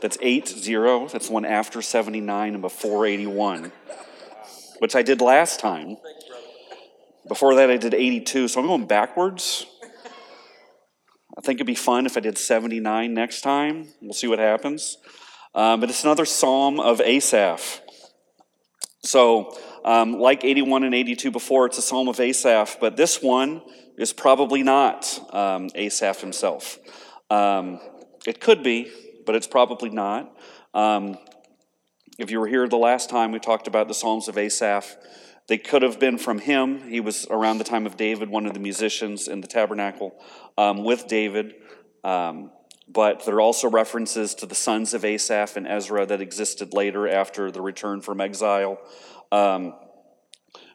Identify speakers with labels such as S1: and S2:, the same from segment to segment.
S1: That's 80. That's one after 79 and before 81, which I did last time. Before that, I did 82. So I'm going backwards. I think it'd be fun if I did 79 next time. We'll see what happens. Um, but it's another psalm of Asaph. So, um, like 81 and 82 before, it's a psalm of Asaph, but this one is probably not um, Asaph himself. Um, it could be, but it's probably not. Um, if you were here the last time we talked about the Psalms of Asaph, they could have been from him. He was around the time of David, one of the musicians in the tabernacle um, with David. Um, but there are also references to the sons of Asaph and Ezra that existed later after the return from exile. Um,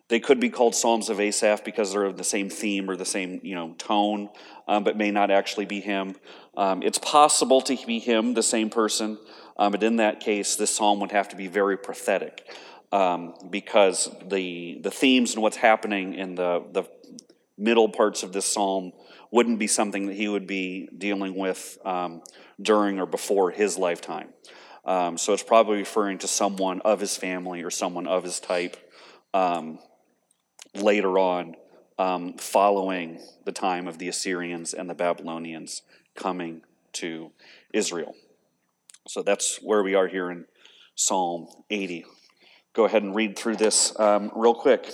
S1: they could be called Psalms of Asaph because they're of the same theme or the same you know tone, um, but may not actually be him. Um, it's possible to be him, the same person, um, but in that case, this psalm would have to be very prophetic um, because the the themes and what's happening in the the middle parts of this psalm wouldn't be something that he would be dealing with um, during or before his lifetime. Um, so it's probably referring to someone of his family or someone of his type um, later on, um, following the time of the Assyrians and the Babylonians coming to Israel. So that's where we are here in Psalm 80. Go ahead and read through this um, real quick.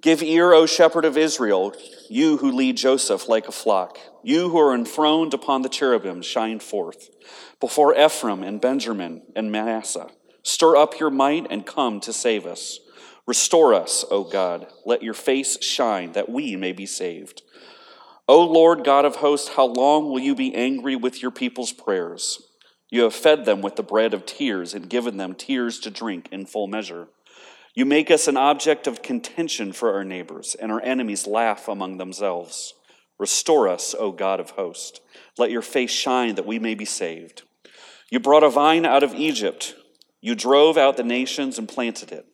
S1: Give ear, O shepherd of Israel, you who lead Joseph like a flock. You who are enthroned upon the cherubim, shine forth. Before Ephraim and Benjamin and Manasseh, stir up your might and come to save us. Restore us, O God. Let your face shine that we may be saved. O Lord God of hosts, how long will you be angry with your people's prayers? You have fed them with the bread of tears and given them tears to drink in full measure. You make us an object of contention for our neighbors, and our enemies laugh among themselves. Restore us, O God of hosts. Let your face shine that we may be saved. You brought a vine out of Egypt. You drove out the nations and planted it.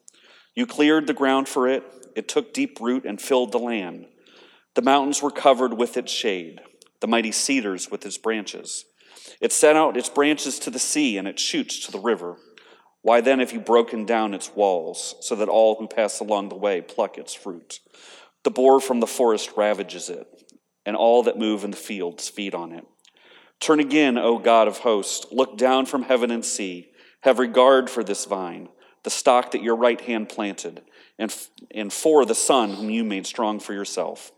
S1: You cleared the ground for it. It took deep root and filled the land. The mountains were covered with its shade, the mighty cedars with its branches. It sent out its branches to the sea and its shoots to the river. Why then have you broken down its walls, so that all who pass along the way pluck its fruit? The boar from the forest ravages it, and all that move in the fields feed on it. Turn again, O God of hosts, look down from heaven and see. Have regard for this vine, the stock that your right hand planted, and, and for the son whom you made strong for yourself.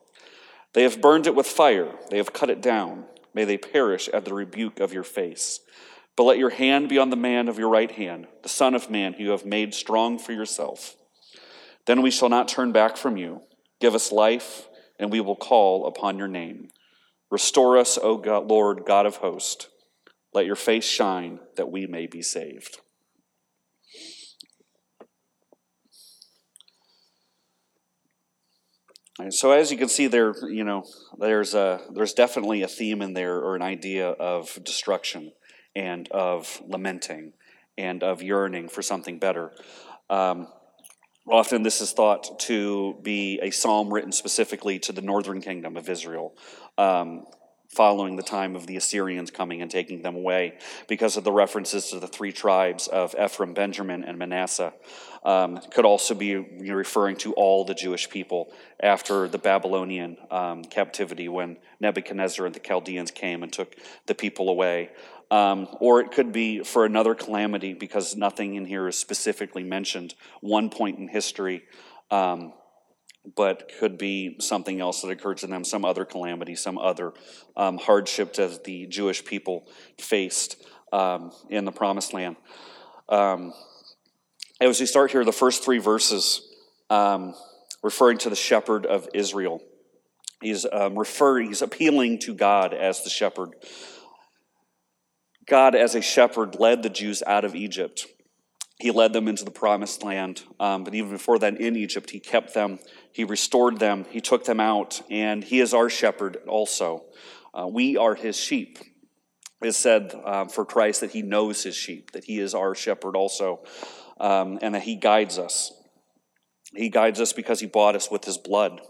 S1: They have burned it with fire, they have cut it down. May they perish at the rebuke of your face. But let your hand be on the man of your right hand, the Son of Man, who you have made strong for yourself. Then we shall not turn back from you. Give us life, and we will call upon your name. Restore us, O God, Lord, God of hosts. Let your face shine that we may be saved. So, as you can see, there, you know, there's a, there's definitely a theme in there or an idea of destruction and of lamenting and of yearning for something better. Um, often, this is thought to be a psalm written specifically to the northern kingdom of Israel. Um, following the time of the Assyrians coming and taking them away, because of the references to the three tribes of Ephraim, Benjamin, and Manasseh. Um, could also be referring to all the Jewish people after the Babylonian um, captivity when Nebuchadnezzar and the Chaldeans came and took the people away. Um, or it could be for another calamity because nothing in here is specifically mentioned, one point in history, um, but could be something else that occurred to them, some other calamity, some other um, hardship that the Jewish people faced um, in the promised land. Um, as we start here, the first three verses um, referring to the shepherd of Israel. He's referring, he's appealing to God as the shepherd. God, as a shepherd, led the Jews out of Egypt. He led them into the promised land. Um, but even before that, in Egypt, He kept them, He restored them, He took them out, and He is our shepherd also. Uh, we are His sheep. It is said uh, for Christ that He knows His sheep, that He is our shepherd also, um, and that He guides us. He guides us because He bought us with His blood,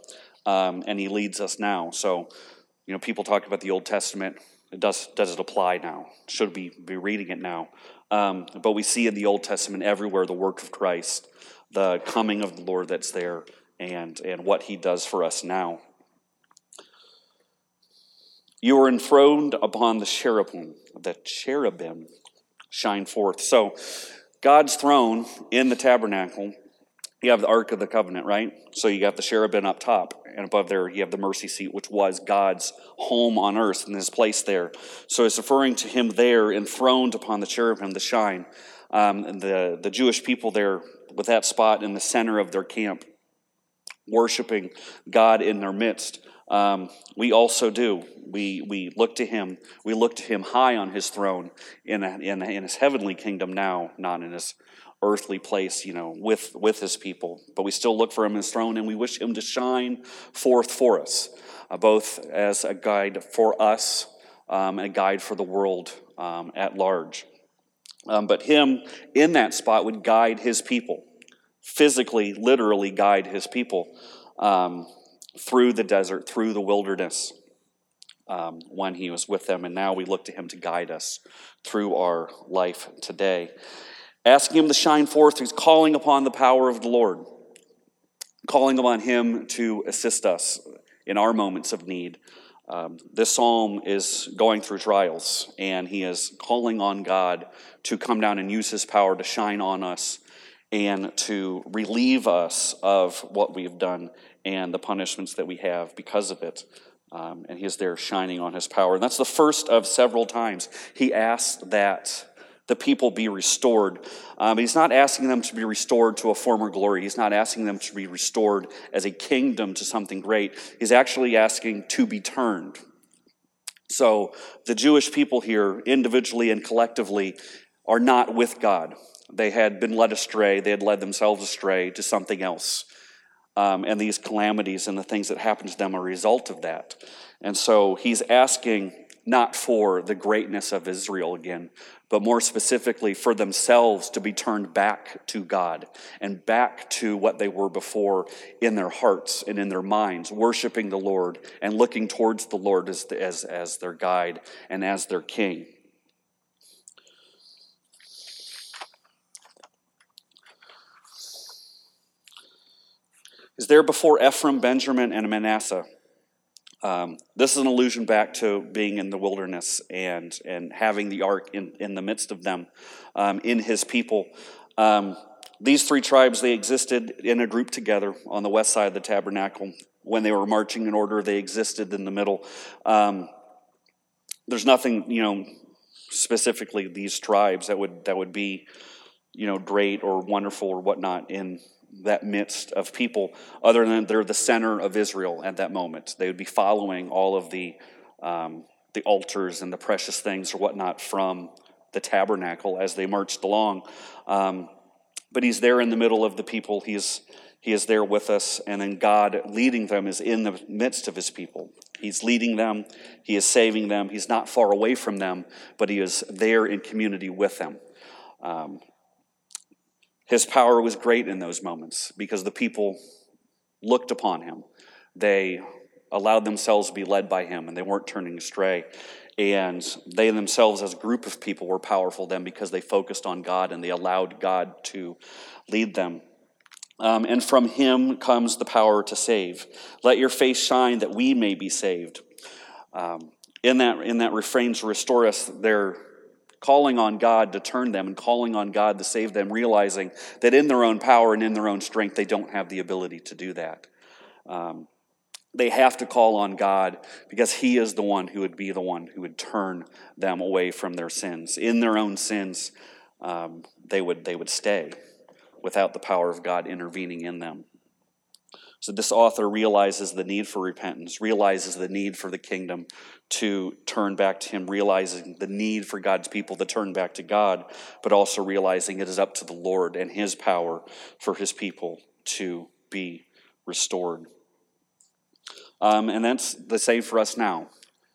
S1: um, and He leads us now. So, you know, people talk about the Old Testament does, does it apply now? Should we be reading it now? Um, but we see in the Old Testament everywhere the work of Christ, the coming of the Lord that's there, and, and what he does for us now. You are enthroned upon the cherubim, the cherubim shine forth. So, God's throne in the tabernacle, you have the Ark of the Covenant, right? So you got the cherubim up top, and above there you have the mercy seat, which was God's home on earth and his place there. So it's referring to him there, enthroned upon the cherubim, the shine. Um, the, the Jewish people there, with that spot in the center of their camp, worshiping God in their midst. Um, we also do. We, we look to him. We look to him high on his throne in, in, in his heavenly kingdom now, not in his earthly place, you know, with, with his people. But we still look for him in his throne and we wish him to shine forth for us, uh, both as a guide for us um, and a guide for the world um, at large. Um, but him in that spot would guide his people, physically, literally guide his people um, through the desert, through the wilderness. Um, when he was with them, and now we look to him to guide us through our life today asking him to shine forth. He's calling upon the power of the Lord, calling upon him to assist us in our moments of need. Um, this psalm is going through trials, and he is calling on God to come down and use his power to shine on us and to relieve us of what we've done and the punishments that we have because of it. Um, and he is there shining on his power. And that's the first of several times he asks that the people be restored. Um, he's not asking them to be restored to a former glory. He's not asking them to be restored as a kingdom to something great. He's actually asking to be turned. So the Jewish people here, individually and collectively, are not with God. They had been led astray, they had led themselves astray to something else. Um, and these calamities and the things that happen to them are a result of that. And so he's asking not for the greatness of Israel again, but more specifically for themselves to be turned back to God and back to what they were before in their hearts and in their minds, worshiping the Lord and looking towards the Lord as, as, as their guide and as their king. Is there before Ephraim, Benjamin, and Manasseh? Um, this is an allusion back to being in the wilderness and, and having the ark in, in the midst of them, um, in his people. Um, these three tribes, they existed in a group together on the west side of the tabernacle. When they were marching in order, they existed in the middle. Um, there's nothing, you know, specifically these tribes that would that would be, you know, great or wonderful or whatnot in that midst of people, other than they're the center of Israel at that moment. They would be following all of the, um, the altars and the precious things or whatnot from the tabernacle as they marched along. Um, but he's there in the middle of the people. He's, he is there with us, and then God leading them is in the midst of his people. He's leading them, he is saving them. He's not far away from them, but he is there in community with them. Um, his power was great in those moments because the people looked upon him. They allowed themselves to be led by him and they weren't turning astray. And they themselves, as a group of people, were powerful then because they focused on God and they allowed God to lead them. Um, and from him comes the power to save. Let your face shine that we may be saved. Um, in that in that refrain to restore us, there calling on God to turn them and calling on God to save them, realizing that in their own power and in their own strength, they don't have the ability to do that. Um, they have to call on God because He is the one who would be the one who would turn them away from their sins. In their own sins, um, they, would, they would stay without the power of God intervening in them. So, this author realizes the need for repentance, realizes the need for the kingdom to turn back to Him, realizing the need for God's people to turn back to God, but also realizing it is up to the Lord and His power for His people to be restored. Um, and that's the same for us now.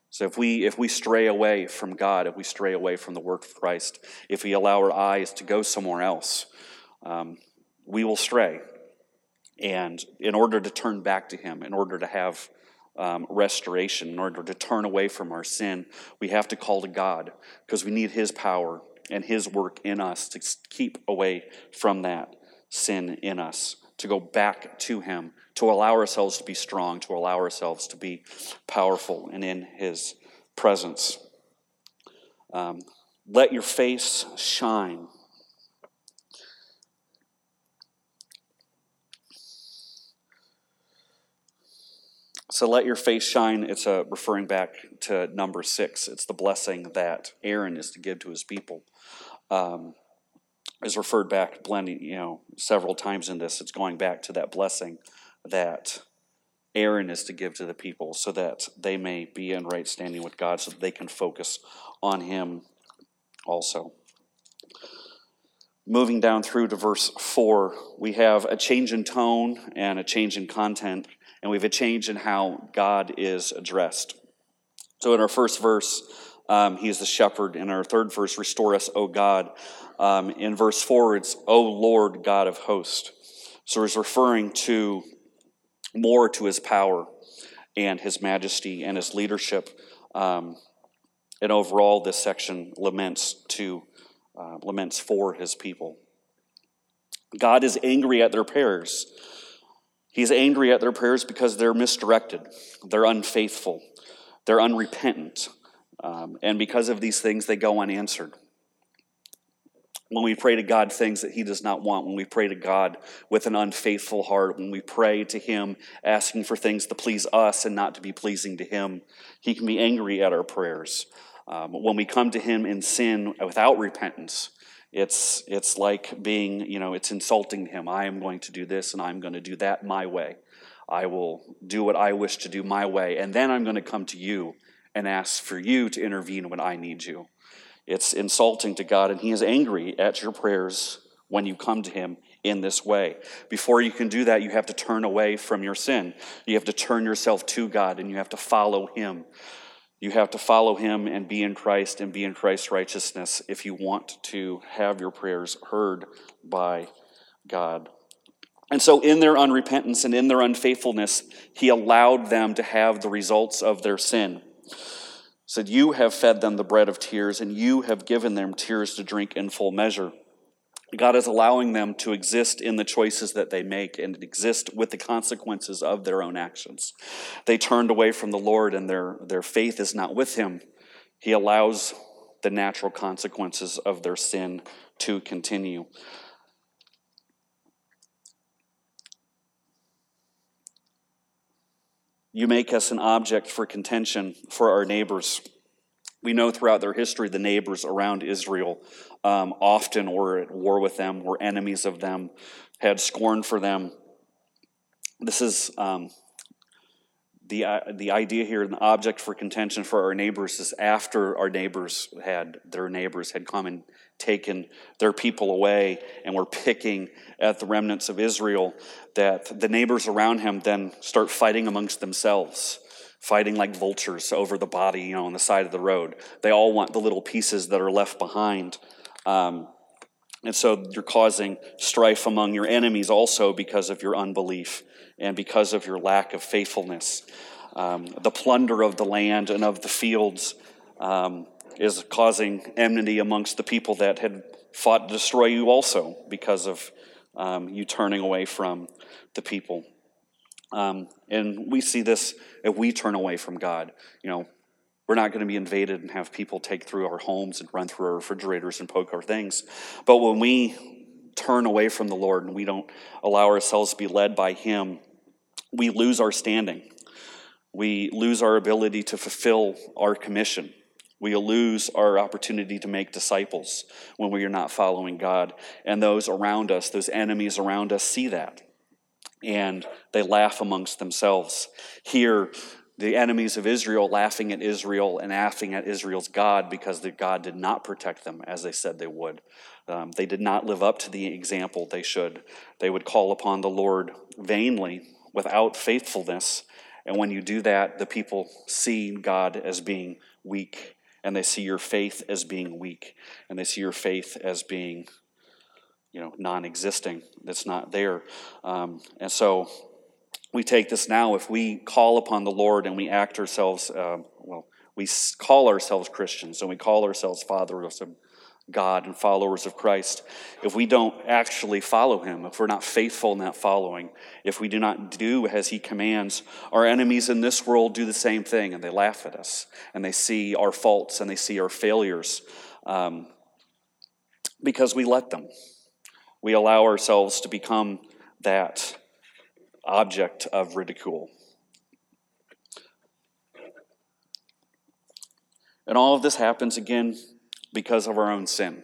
S1: So if we if we stray away from God, if we stray away from the work of Christ, if we allow our eyes to go somewhere else, um, we will stray. And in order to turn back to Him, in order to have um, restoration, in order to turn away from our sin, we have to call to God because we need His power and His work in us to keep away from that sin in us, to go back to Him, to allow ourselves to be strong, to allow ourselves to be powerful and in His presence. Um, let your face shine. So let your face shine. It's a, referring back to number six. It's the blessing that Aaron is to give to his people. Um, is referred back, blending, you know, several times in this. It's going back to that blessing that Aaron is to give to the people so that they may be in right standing with God so that they can focus on Him also. Moving down through to verse 4, we have a change in tone and a change in content and we have a change in how God is addressed. So in our first verse, um, he is the shepherd. In our third verse, restore us, O God. Um, in verse 4, it's, O Lord God of hosts. So he's referring to more to his power and his majesty and his leadership. Um, and overall, this section laments to uh, laments for his people. God is angry at their prayers. He's angry at their prayers because they're misdirected, they're unfaithful, they're unrepentant. Um, and because of these things, they go unanswered. When we pray to God things that He does not want, when we pray to God with an unfaithful heart, when we pray to Him asking for things to please us and not to be pleasing to Him, He can be angry at our prayers. Um, when we come to Him in sin without repentance, it's, it's like being, you know, it's insulting him. I am going to do this and I'm going to do that my way. I will do what I wish to do my way. And then I'm going to come to you and ask for you to intervene when I need you. It's insulting to God, and He is angry at your prayers when you come to Him in this way. Before you can do that, you have to turn away from your sin. You have to turn yourself to God, and you have to follow Him. You have to follow him and be in Christ and be in Christ's righteousness if you want to have your prayers heard by God. And so, in their unrepentance and in their unfaithfulness, he allowed them to have the results of their sin. He Said, You have fed them the bread of tears, and you have given them tears to drink in full measure. God is allowing them to exist in the choices that they make and exist with the consequences of their own actions. They turned away from the Lord and their, their faith is not with Him. He allows the natural consequences of their sin to continue. You make us an object for contention for our neighbors. We know throughout their history the neighbors around Israel um, often were at war with them, were enemies of them, had scorn for them. This is um, the, uh, the idea here, an object for contention for our neighbors is after our neighbors had, their neighbors had come and taken their people away and were picking at the remnants of Israel, that the neighbors around him then start fighting amongst themselves fighting like vultures over the body, you know, on the side of the road. They all want the little pieces that are left behind. Um, and so you're causing strife among your enemies also because of your unbelief and because of your lack of faithfulness. Um, the plunder of the land and of the fields um, is causing enmity amongst the people that had fought to destroy you also because of um, you turning away from the people. Um, and we see this if we turn away from God. You know, we're not going to be invaded and have people take through our homes and run through our refrigerators and poke our things. But when we turn away from the Lord and we don't allow ourselves to be led by Him, we lose our standing. We lose our ability to fulfill our commission. We lose our opportunity to make disciples when we are not following God. And those around us, those enemies around us, see that. And they laugh amongst themselves. Here, the enemies of Israel laughing at Israel and laughing at Israel's God because the God did not protect them as they said they would. Um, they did not live up to the example they should. They would call upon the Lord vainly without faithfulness. And when you do that, the people see God as being weak, and they see your faith as being weak, and they see your faith as being, you know, non-existing. That's not there. Um, and so we take this now. If we call upon the Lord and we act ourselves, uh, well, we call ourselves Christians and we call ourselves followers of God and followers of Christ, if we don't actually follow Him, if we're not faithful in that following, if we do not do as He commands, our enemies in this world do the same thing and they laugh at us and they see our faults and they see our failures um, because we let them. We allow ourselves to become that object of ridicule. And all of this happens again because of our own sin.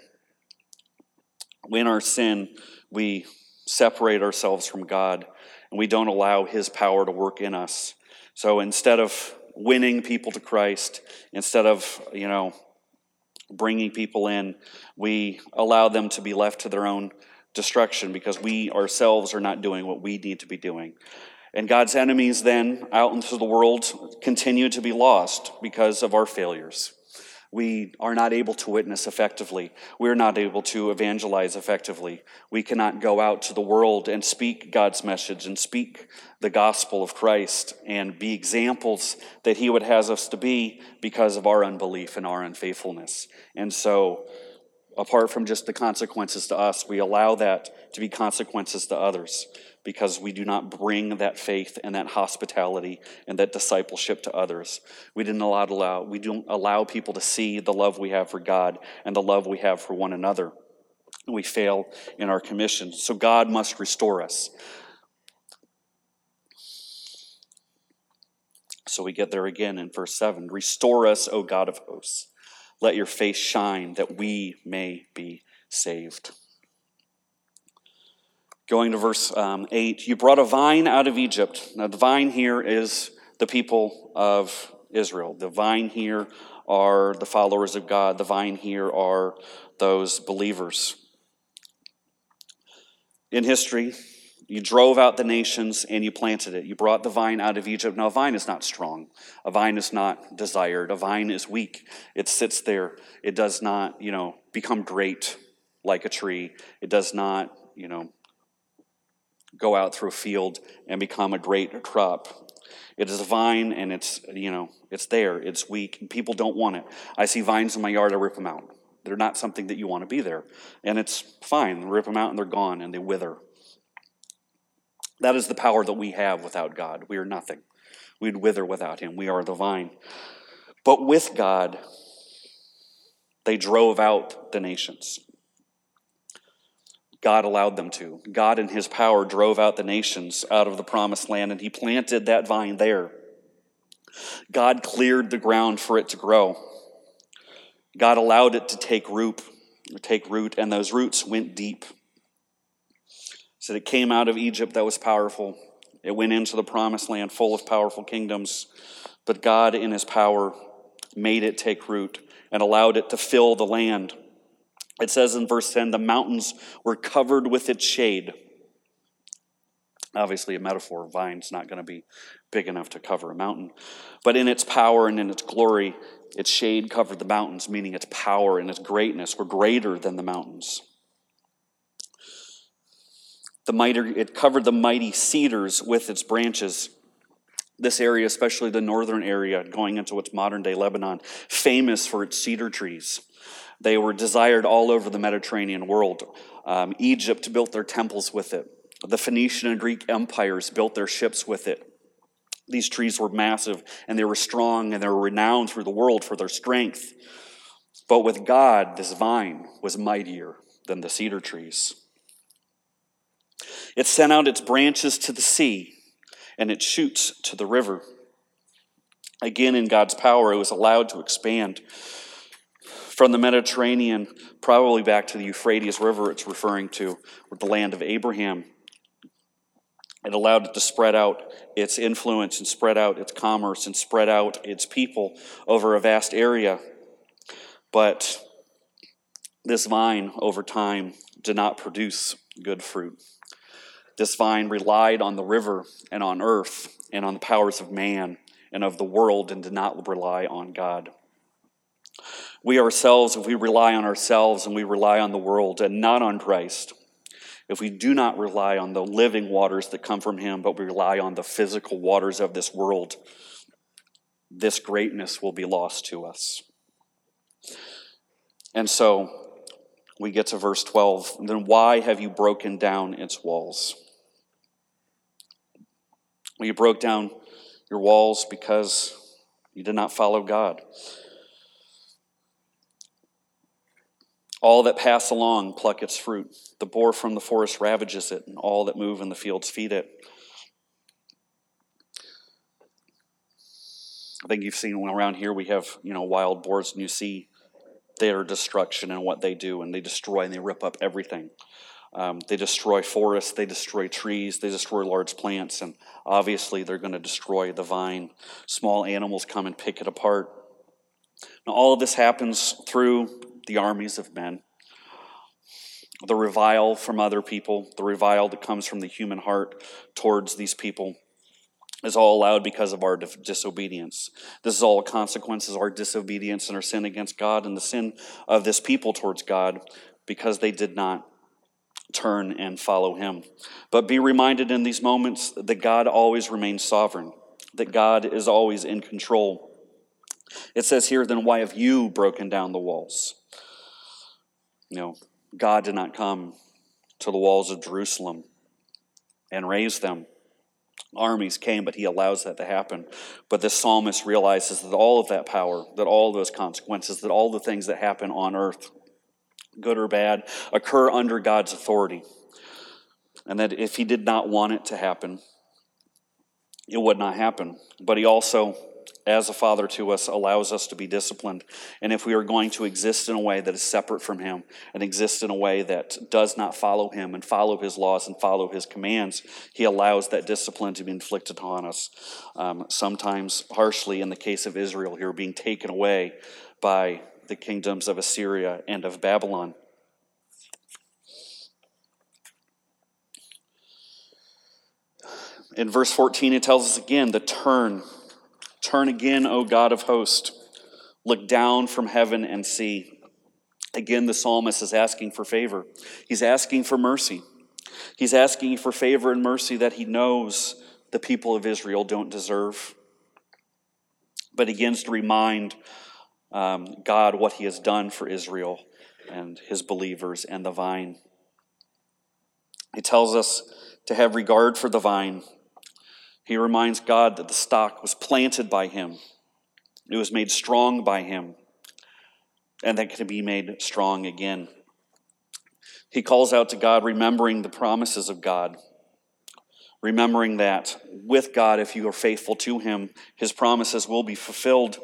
S1: When our sin, we separate ourselves from God and we don't allow His power to work in us. So instead of winning people to Christ, instead of, you know, bringing people in, we allow them to be left to their own destruction because we ourselves are not doing what we need to be doing. And God's enemies then out into the world continue to be lost because of our failures. We are not able to witness effectively. We're not able to evangelize effectively. We cannot go out to the world and speak God's message and speak the gospel of Christ and be examples that He would have us to be because of our unbelief and our unfaithfulness. And so, apart from just the consequences to us, we allow that to be consequences to others because we do not bring that faith and that hospitality and that discipleship to others. We didn't allow, allow we don't allow people to see the love we have for God and the love we have for one another. We fail in our commission. So God must restore us. So we get there again in verse 7 Restore us, O God of hosts. Let your face shine that we may be saved. Going to verse um, 8, you brought a vine out of Egypt. Now, the vine here is the people of Israel. The vine here are the followers of God. The vine here are those believers. In history, you drove out the nations and you planted it. You brought the vine out of Egypt. Now, a vine is not strong. A vine is not desired. A vine is weak. It sits there. It does not, you know, become great like a tree. It does not, you know, go out through a field and become a great crop. It is a vine and it's, you know, it's there. It's weak. People don't want it. I see vines in my yard, I rip them out. They're not something that you want to be there. And it's fine. Rip them out and they're gone and they wither. That is the power that we have without God. We are nothing. We'd wither without Him. We are the vine. But with God, they drove out the nations. God allowed them to. God, in his power, drove out the nations out of the promised land, and he planted that vine there. God cleared the ground for it to grow. God allowed it to take root, take root, and those roots went deep. So it came out of Egypt that was powerful. It went into the promised land full of powerful kingdoms. But God, in his power, made it take root and allowed it to fill the land. It says in verse 10 the mountains were covered with its shade. Obviously, a metaphor, vine's not going to be big enough to cover a mountain. But in its power and in its glory, its shade covered the mountains, meaning its power and its greatness were greater than the mountains. The it covered the mighty cedars with its branches. This area, especially the northern area going into what's modern day Lebanon, famous for its cedar trees. They were desired all over the Mediterranean world. Um, Egypt built their temples with it. The Phoenician and Greek empires built their ships with it. These trees were massive and they were strong and they were renowned through the world for their strength. But with God, this vine was mightier than the cedar trees. It sent out its branches to the sea and its shoots to the river. Again, in God's power, it was allowed to expand from the Mediterranean, probably back to the Euphrates River, it's referring to, the land of Abraham. It allowed it to spread out its influence and spread out its commerce and spread out its people over a vast area. But this vine, over time, did not produce good fruit. This vine relied on the river and on earth and on the powers of man and of the world and did not rely on God. We ourselves, if we rely on ourselves and we rely on the world and not on Christ, if we do not rely on the living waters that come from Him, but we rely on the physical waters of this world, this greatness will be lost to us. And so we get to verse 12. Then why have you broken down its walls? You broke down your walls because you did not follow God. All that pass along pluck its fruit. The boar from the forest ravages it, and all that move in the fields feed it. I think you've seen around here we have, you know, wild boars, and you see their destruction and what they do, and they destroy and they rip up everything. Um, they destroy forests, they destroy trees, they destroy large plants, and obviously they're going to destroy the vine. Small animals come and pick it apart. Now, all of this happens through the armies of men. The revile from other people, the revile that comes from the human heart towards these people, is all allowed because of our disobedience. This is all consequences of our disobedience and our sin against God and the sin of this people towards God because they did not turn and follow Him. But be reminded in these moments that God always remains sovereign, that God is always in control. It says here, then why have you broken down the walls? You know, God did not come to the walls of Jerusalem and raze them. Armies came, but he allows that to happen. But this psalmist realizes that all of that power, that all those consequences, that all the things that happen on earth, good or bad, occur under God's authority. And that if he did not want it to happen, it would not happen. But he also as a father to us allows us to be disciplined. And if we are going to exist in a way that is separate from Him and exist in a way that does not follow Him and follow His laws and follow His commands, He allows that discipline to be inflicted upon us. Um, sometimes harshly, in the case of Israel, here being taken away by the kingdoms of Assyria and of Babylon. In verse 14, it tells us again the turn Turn again, O God of hosts. Look down from heaven and see. Again, the psalmist is asking for favor. He's asking for mercy. He's asking for favor and mercy that he knows the people of Israel don't deserve. But he begins to remind um, God what he has done for Israel and his believers and the vine. He tells us to have regard for the vine he reminds God that the stock was planted by him, it was made strong by him, and that can be made strong again. He calls out to God, remembering the promises of God, remembering that with God, if you are faithful to him, his promises will be fulfilled.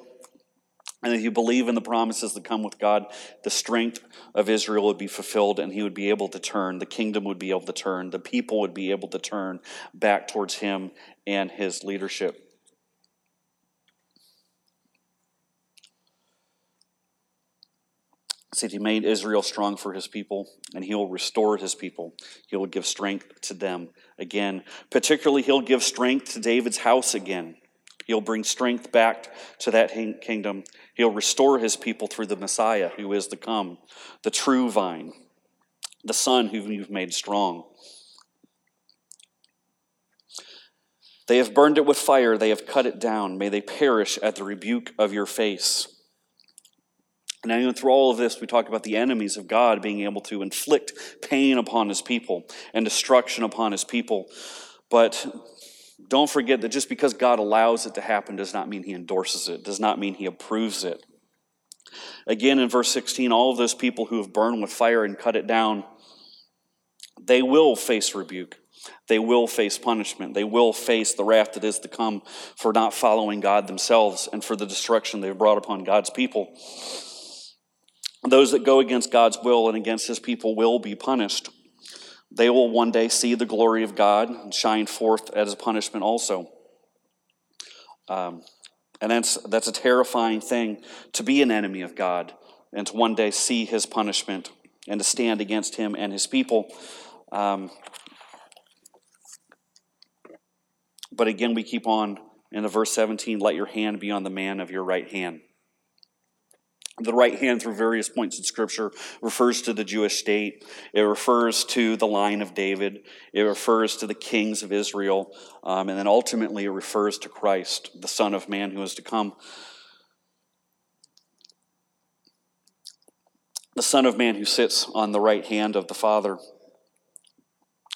S1: And if you believe in the promises that come with God, the strength of Israel would be fulfilled and he would be able to turn. The kingdom would be able to turn. The people would be able to turn back towards him and his leadership. See, he made Israel strong for his people, and he'll restore his people. He will give strength to them again. Particularly, he'll give strength to David's house again. He'll bring strength back to that kingdom. He'll restore his people through the Messiah who is to come, the true vine, the Son whom you've made strong. They have burned it with fire, they have cut it down. May they perish at the rebuke of your face. Now, even through all of this, we talk about the enemies of God being able to inflict pain upon his people and destruction upon his people. But don't forget that just because God allows it to happen does not mean he endorses it, does not mean he approves it. Again, in verse 16, all of those people who have burned with fire and cut it down, they will face rebuke. They will face punishment. They will face the wrath that is to come for not following God themselves and for the destruction they've brought upon God's people. Those that go against God's will and against his people will be punished. They will one day see the glory of God and shine forth as a punishment also. Um, and that's, that's a terrifying thing to be an enemy of God and to one day see his punishment and to stand against him and his people. Um, but again, we keep on in the verse 17 let your hand be on the man of your right hand. The right hand, through various points in Scripture, refers to the Jewish state. It refers to the line of David. It refers to the kings of Israel. Um, and then ultimately, it refers to Christ, the Son of Man who is to come. The Son of Man who sits on the right hand of the Father.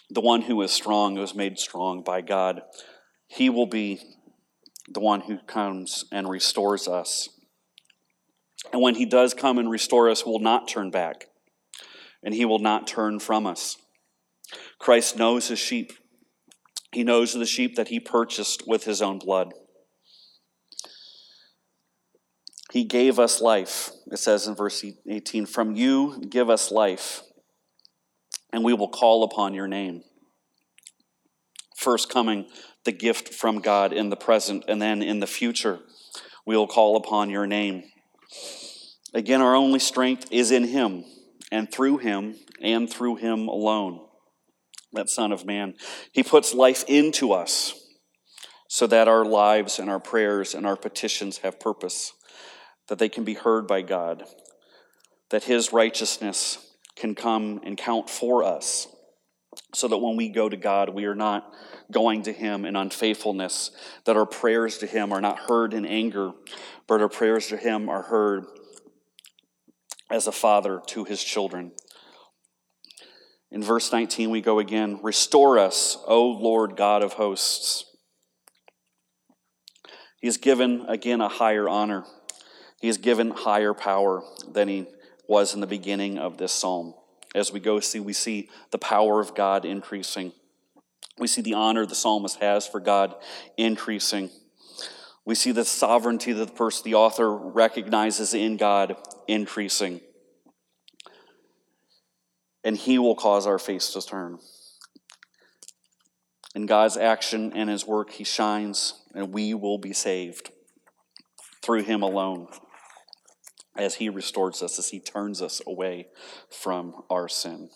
S1: The one who is strong, who is made strong by God. He will be the one who comes and restores us. And when he does come and restore us, will not turn back, and he will not turn from us. Christ knows his sheep. He knows the sheep that he purchased with his own blood. He gave us life. It says in verse 18, From you give us life, and we will call upon your name. First coming, the gift from God in the present, and then in the future, we will call upon your name. Again, our only strength is in Him, and through Him, and through Him alone. That Son of Man. He puts life into us so that our lives and our prayers and our petitions have purpose, that they can be heard by God, that His righteousness can come and count for us, so that when we go to God, we are not going to Him in unfaithfulness, that our prayers to Him are not heard in anger, but our prayers to Him are heard as a father to his children. In verse 19, we go again Restore us, O Lord God of hosts. He is given again a higher honor. He is given higher power than he was in the beginning of this psalm. As we go see, we see the power of God increasing. We see the honor the psalmist has for God increasing. We see the sovereignty that the person, the author recognizes in God increasing. And he will cause our face to turn. In God's action and his work, he shines, and we will be saved through him alone as he restores us, as he turns us away from our sin.